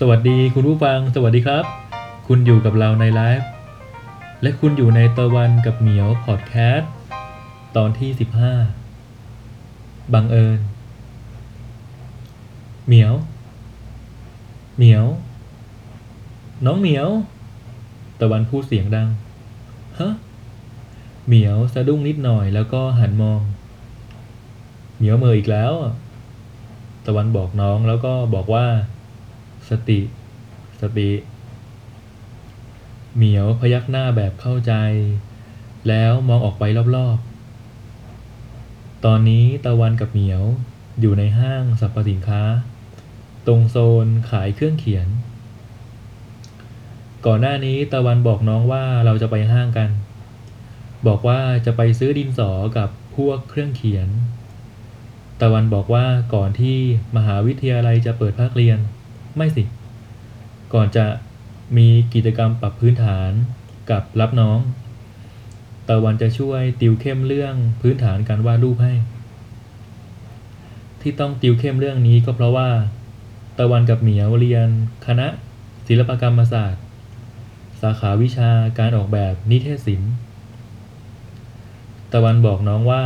สวัสดีคุณผู้ฟัง สวัสดีครับ คุณอยู่กับเราในไลฟ์และคุณอยู่ในตะวันกับเหมียวพอดแคสต์ตอนที่ 15 บังเอิญ เหมียว เหมียว น้องเหมียว ตะวันพูดเสียงดัง ฮะ เหมียวสะดุ้งนิดหน่อยแล้วก็หันมอง เหมียวเมออีกแล้ว ตะวันบอกน้องแล้วก็บอกว่า สติ สติ เหมียวพยักหน้าแบบเข้าใจ แล้วมองออกไปรอบๆ ตอนนี้ตะวันกับเหมียวอยู่ในห้างสรรพสินค้า ตรงโซนขายเครื่องเขียน ก่อนหน้านี้ตะวันบอกน้องว่าเราจะไปห้างกัน บอกว่าจะไปซื้อดินสอกับพวกเครื่องเขียน ตะวันบอกว่าก่อนที่มหาวิทยาลัยจะเปิดภาคเรียน ไม่สิ ก่อนจะมีกิจกรรมปรับพื้นฐานกับรับน้อง ตะวันจะช่วยติวเข้มเรื่องพื้นฐานการวาดรูปให้ ที่ต้องติวเข้มเรื่องนี้ก็เพราะว่า ตะวันกับเหมียวเรียน คณะ ศิลปกรรมศาสตร์ สาขาวิชาการออกแบบนิเทศศิลป์ ตะวันบอกน้องว่า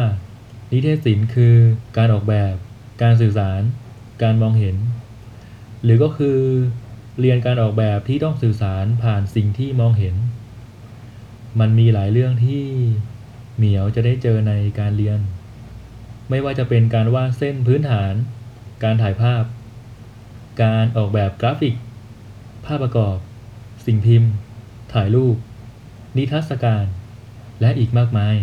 นิเทศศิลป์คือการออกแบบ การสื่อสาร การมองเห็น หรือก็คือเรียนการออกแบบที่ต้องสื่อสารผ่านสิ่งที่มองเห็น มันมีหลายเรื่องที่เหมียวจะได้เจอในการเรียน ไม่ว่าจะเป็นการวาดเส้นพื้นฐาน การถ่ายภาพ การออกแบบกราฟิก ภาพประกอบ สิ่งพิมพ์ ถ่ายรูป นิทรรศการ และอีกมากมาย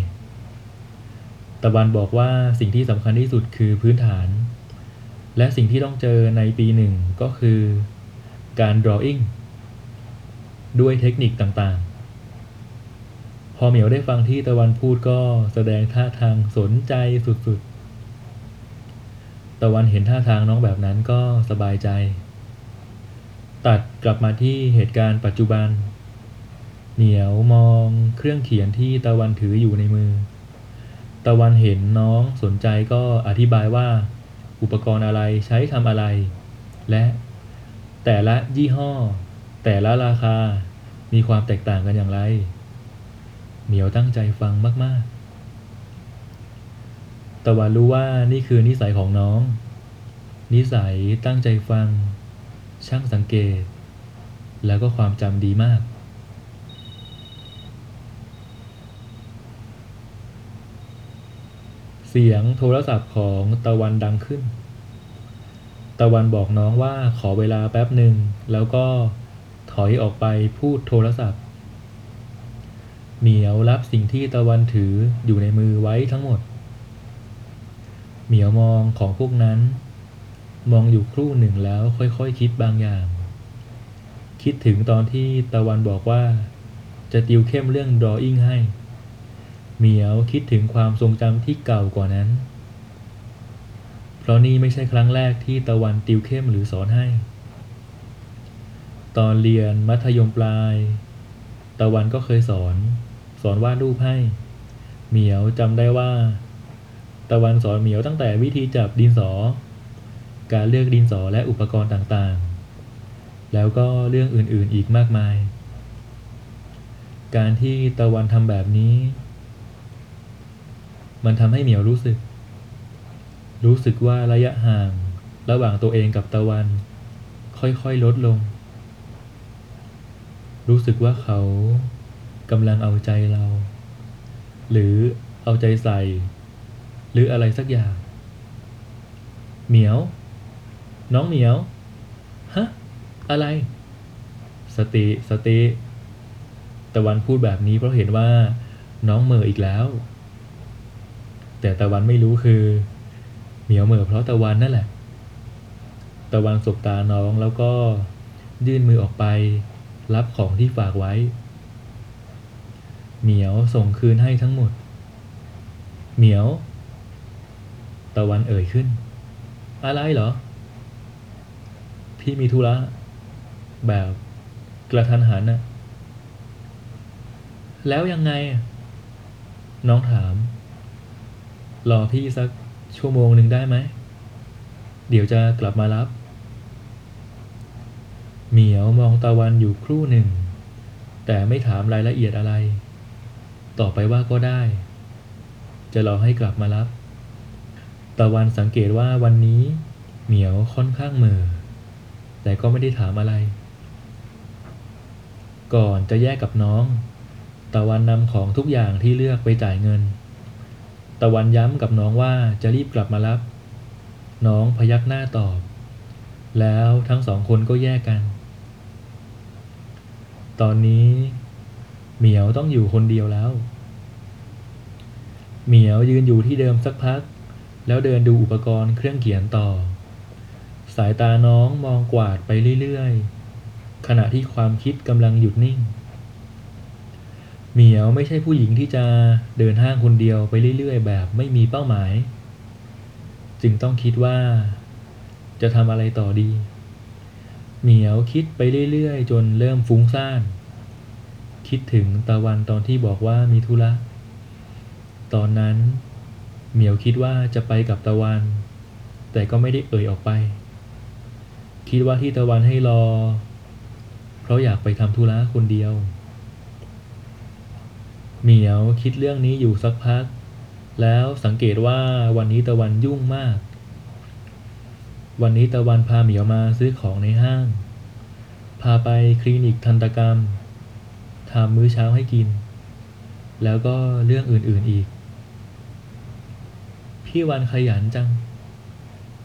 ตะวันบอกว่าสิ่งที่สำคัญที่สุดคือพื้นฐาน และสิ่งที่ต้องเจอในปีหนึ่งก็คือการ drawing ด้วยเทคนิคต่างๆ พอเหมียวได้ฟังที่ตะวันพูดก็แสดงท่าทางสนใจสุดๆ ตะวันเห็นท่าทางน้องแบบนั้นก็สบายใจ ตัดกลับมาที่เหตุการณ์ปัจจุบัน เหมียวมองเครื่องเขียนที่ตะวันถืออยู่ในมือ ตะวันเห็นน้องสนใจก็อธิบายว่า อุปกรณ์อะไรใช้ทำอะไร และแต่ละยี่ห้อ แต่ละราคา มีความแตกต่างกันอย่างไร เหมียวตั้งใจฟังมาก ๆ ตะวันรู้ว่านี่คือนิสัยของน้อง นิสัยตั้งใจฟัง ช่างสังเกต แล้วก็ความจำดีมาก เสียงโทรศัพท์ของตะวันดังขึ้น ตะวันบอกน้องว่าขอเวลาแป๊บหนึ่ง แล้วก็ถอยออกไปพูดโทรศัพท์ เหมียวรับสิ่งที่ตะวันถืออยู่ในมือไว้ทั้งหมด เหมียวมองของพวกนั้น มองอยู่ครู่หนึ่งแล้วค่อยๆคคิดบางอย่าง คิดถึงตอนที่ตะวันบอกว่า จะติวเข้มเรื่อง drawing ให้ เหมียวคิดถึงความทรงจำที่เก่ากว่านั้น เพราะนี่ไม่ใช่ครั้งแรกที่ตะวันติวเข้มหรือสอนให้ ตอนเรียนมัธยมปลาย ตะวันก็เคยสอน สอนวาดรูปให้ เหมียวจำได้ว่า ตะวันสอนเหมียวตั้งแต่วิธีจับดินสอ การเลือกดินสอและอุปกรณ์ต่างๆ แล้วก็เรื่องอื่นๆอีกมากมาย การที่ตะวันทำแบบนี้ มันทำให้เหมียวรู้สึก รู้สึกว่าระยะห่าง ระหว่างตัวเองกับตะวัน ค่อยๆลดลง รู้สึกว่าเขากำลังเอาใจเรา หรือเอาใจใส่ หรืออะไรสักอย่าง เหมียว น้องเหมียว ฮะ อะไร สติสติ ตะวันพูดแบบนี้เพราะเห็นว่าน้องเมออีกแล้ว แต่ตะวันไม่รู้คือเหมียวเหม่อเพราะตะวันนั่นแหละ ตะวันสบตาน้องแล้วก็ยื่นมือออกไป รับของที่ฝากไว้ เหมียวส่งคืนให้ทั้งหมด เหมียว ตะวันเอ่ยขึ้น อะไรเหรอ พี่มีธุระแบบกระทันหันน่ะ แล้วยังไง น้องถาม รอพี่สักชั่วโมงหนึ่งได้ไหม เดี๋ยวจะกลับมารับ เหมียวมองตะวันอยู่ครู่หนึ่ง แต่ไม่ถามรายละเอียดอะไร ต่อไปว่าก็ได้ จะรอให้กลับมารับ ตะวันสังเกตว่าวันนี้ เหมียวค่อนข้างเหม่อแต่ก็ไม่ได้ถามอะไร ก่อนจะแยกกับน้อง ตะวันนำของทุกอย่างที่เลือกไปจ่ายเงิน ตะวันย้ำกับน้องว่าจะรีบกลับมารับ น้องพยักหน้าตอบ แล้วทั้งสองคนก็แยกกัน ตอนนี้ เหมียวต้องอยู่คนเดียวแล้ว เหมียวยืนอยู่ที่เดิมสักพัก แล้วเดินดูอุปกรณ์เครื่องเขียนต่อ สายตาน้องมองกวาดไปเรื่อยๆ ขณะที่ความคิดกำลังหยุดนิ่ง เหมียวไม่ใช่ผู้หญิงที่จะเดินห้างคนเดียวไปเรื่อยๆ แบบไม่มีเป้าหมาย จึงต้องคิดว่า จะทำอะไรต่อดี เหมียวคิดไปเรื่อยๆ จนเริ่มฟุ้งซ่าน คิดถึงตะวันตอนที่บอกว่ามีธุระ ตอนนั้น เหมียวคิดว่าจะไปกับตะวัน แต่ก็ไม่ได้เอ่ยออกไป คิดว่าที่ตะวันให้รอ เพราะอยากไปทำธุระคนเดียว เหมียวคิดเรื่องนี้อยู่สักพัก แล้วสังเกตว่าวันนี้ตะวันยุ่งมาก วันนี้ตะวันพาเหมียวมาซื้อของในห้าง พาไปคลินิกทันตกรรมทำมื้อเช้าให้กิน แล้วก็เรื่องอื่นๆอีก พี่วันขยันจัง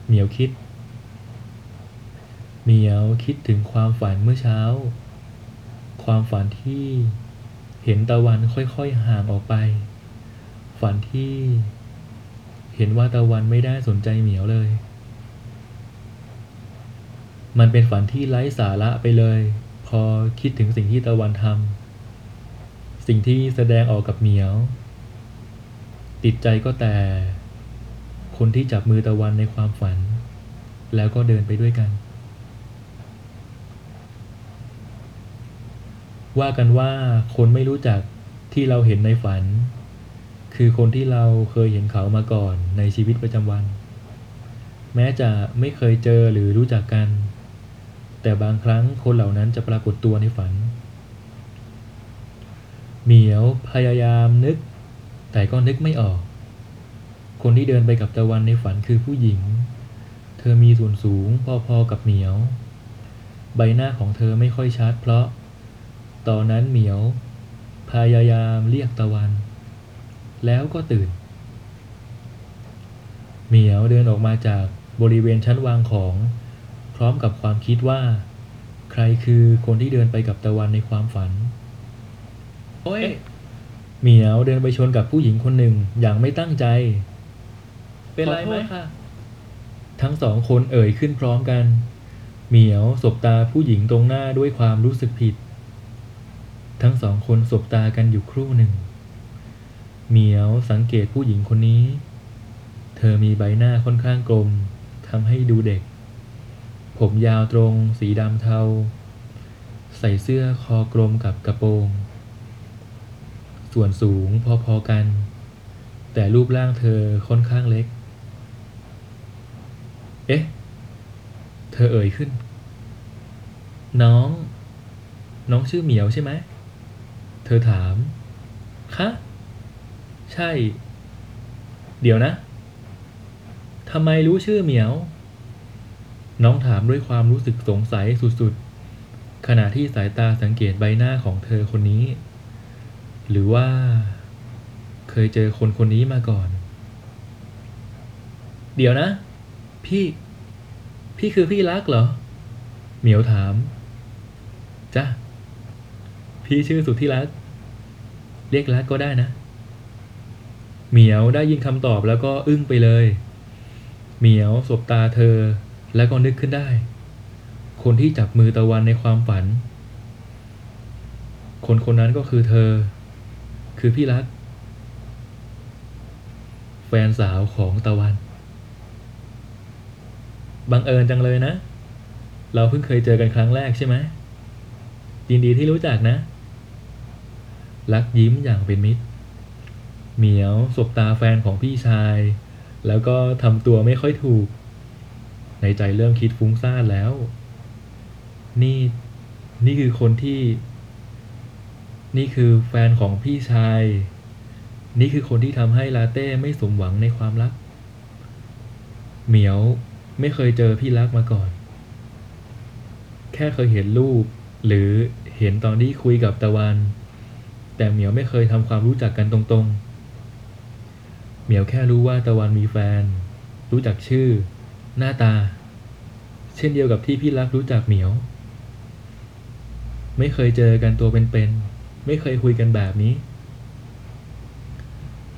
เหมียวคิด เหมียวคิดถึงความฝันเมื่อเช้า ความฝันที่ เห็นตะวันค่อยๆห่างออกไป ฝันที่ เห็นว่าตะวันไม่ได้สนใจเหมียวเลย มันเป็นฝันที่ไร้สาระไปเลย พอคิดถึงสิ่งที่ตะวันทำสิ่งที่แสดงออกกับเหมียว ติดใจก็แต่ คนที่จับมือตะวันในความฝัน แล้วก็เดินไปด้วยกัน ว่ากันว่าคนไม่รู้จักที่เราเห็นในฝัน คือคนที่เราเคยเห็นเขามาก่อนในชีวิตประจำวัน แม้จะไม่เคยเจอหรือรู้จักกัน แต่บางครั้งคนเหล่านั้นจะปรากฏตัวในฝัน เหมียวพยายามนึก แต่ก็นึกไม่ออก คนที่เดินไปกับตะวันในฝันคือผู้หญิง เธอมีส่วนสูงพอๆกับเหมียว ใบหน้าของเธอไม่ค่อยชัดเพราะ ตอนนั้นเหมียว พยายามเรียกตะวัน แล้วก็ตื่น เหมียวเดินออกมาจากบริเวณชั้นวางของ พร้อมกับความคิดว่า ใครคือคนที่เดินไปกับตะวันในความฝัน โอ้ยเหมียวเดินไปชนกับผู้หญิงคนหนึ่งอย่างไม่ตั้งใจ เป็นไรไหมขอโทษค่ะทั้งสองคนเอ่ยขึ้นพร้อมกัน เหมียวสบตาผู้หญิงตรงหน้าด้วยความรู้สึกผิด ทั้งสองคนสบตากันอยู่ครู่หนึ่ง เหมียวสังเกตผู้หญิงคนนี้ เธอมีใบหน้าค่อนข้างกลมทำให้ดูเด็ก ผมยาวตรงสีดำเทา ใส่เสื้อคอกลมกับกระโปรง ส่วนสูงพอๆกัน แต่รูปร่างเธอค่อนข้างเล็ก เอ๊ะ เธอเอ่ยขึ้น น้อง น้องชื่อเหมียวใช่ไหม เธอถาม คะ ใช่ เดี๋ยวนะ ทำไมรู้ชื่อเหมียว น้องถามด้วยความรู้สึกสงสัยสุดๆ ขณะที่สายตาสังเกตใบหน้าของเธอคนนี้ หรือว่า เคยเจอคนคนนี้มาก่อน เดี๋ยวนะ พี่ พี่คือพี่รักเหรอ เหมียวถามจ้ะ พี่ชื่อสุดที่รัก เรียกรักก็ได้นะ เหมียวได้ยินคำตอบแล้วก็อึ้งไปเลย เหมียวสบตาเธอแล้วก็นึกขึ้นได้ คนที่จับมือตะวันในความฝัน คนคนนั้นก็คือเธอ คือพี่รัก แฟนสาวของตะวัน บังเอิญจังเลยนะ เราเพิ่งเคยเจอกันครั้งแรกใช่ไหมยินดีที่รู้จักนะ ลักยิ้มอย่างเป็นมิตร เหมียวสบตาแฟนของพี่ชาย แล้วก็ทำตัวไม่ค่อยถูก ในใจเริ่มคิดฟุ้งซ่านแล้ว นี่นี่คือคนที่ นี่คือแฟนของพี่ชาย นี่คือคนที่ทำให้ลาเต้ไม่สมหวังในความรัก เหมียวไม่เคยเจอพี่รักมาก่อน แค่เคยเห็นรูป หรือเห็นตอนที่คุยกับตะวัน แต่เหมียวไม่เคยทำความรู้จักกันตรงๆ เหมียวแค่รู้ว่าตะวันมีแฟน รู้จักชื่อ หน้าตา เช่นเดียวกับที่พี่รักรู้จักเหมียว ไม่เคยเจอกันตัวเป็นๆ ไม่เคยคุยกันแบบนี้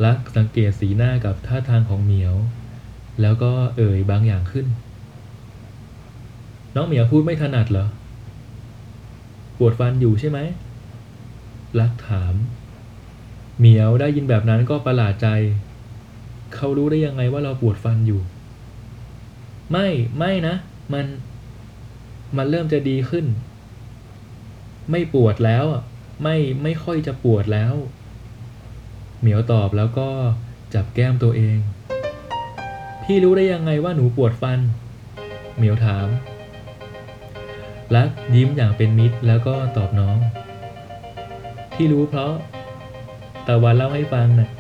รักสังเกตสีหน้ากับท่าทางของเหมียว แล้วก็เอ่ยบางอย่างขึ้น น้องเหมียวพูดไม่ถนัดเหรอ ปวดฟันอยู่ใช่ไหม รักถาม เหมียวได้ยินแบบนั้นก็ประหลาดใจ เขารู้ได้ยังไงว่าเราปวดฟันอยู่ ไม่ไม่นะ มัน มันเริ่มจะดีขึ้น ไม่ปวดแล้วอะไม่ไม่ค่อยจะปวดแล้ว เหมียวตอบแล้วก็จับแก้มตัวเอง พี่รู้ได้ยังไงว่าหนูปวดฟัน เหมียวถามรักยิ้มอย่างเป็นมิตรแล้วก็ตอบน้อง ที่รู้เพราะตะวันเล่าให้ฟังนะ่ะ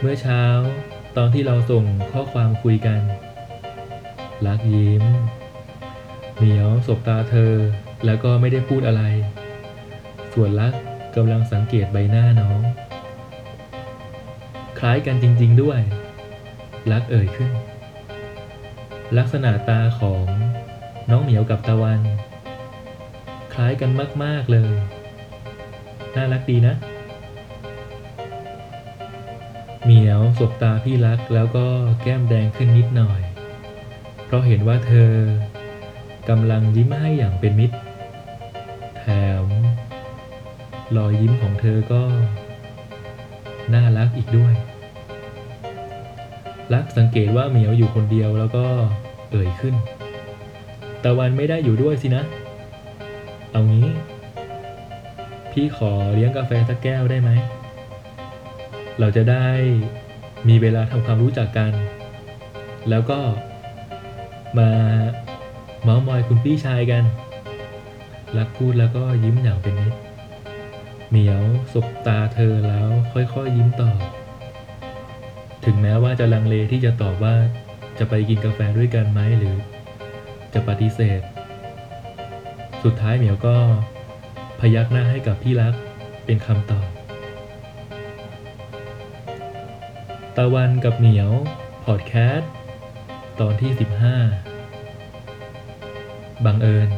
เมื่อเช้าตอนที่เราส่งข้อความคุยกัน รักยิ้ม เหมียวสบตาเธอแล้วก็ไม่ได้พูดอะไร ส่วนรักกำลังสังเกตใบหน้าน้อง คล้ายกันจริงๆด้วย รักเอ่ยขึ้น ลักษณะตาของน้องเหมียวกับตะวัน คล้ายกันมากๆเลย น่ารักดีนะเหมียวสบตาพี่รักแล้วก็แก้มแดงขึ้นนิดหน่อย เพราะเห็นว่าเธอกำลังยิ้มให้อย่างเป็นมิตร แถม รอยยิ้มของเธอก็ น่ารักอีกด้วย รักสังเกตว่าเหมียวอยู่คนเดียวแล้วก็เอ่ยขึ้น ตะวันไม่ได้อยู่ด้วยสินะ เอางี้ พี่ขอเลี้ยงกาแฟสักแก้วได้ไหม เราจะได้มีเวลาทำความรู้จักกัน แล้วก็มาเมาส์มอยคุณพี่ชายกัน รักพูดแล้วก็ยิ้มอย่างเป็นมิตรเหมียวสบตาเธอแล้วค่อยๆยิ้มตอบ ถึงแม้ว่าจะลังเลที่จะตอบว่าจะไปกินกาแฟด้วยกันไหมหรือ จะปฏิเสธ สุดท้ายเหมียวก็ พยักหน้าให้กับพี่รักเป็นคำตอบ ตะวันกับเหมียว พอดแคสต์ ตอนที่ 15 บังเอิญ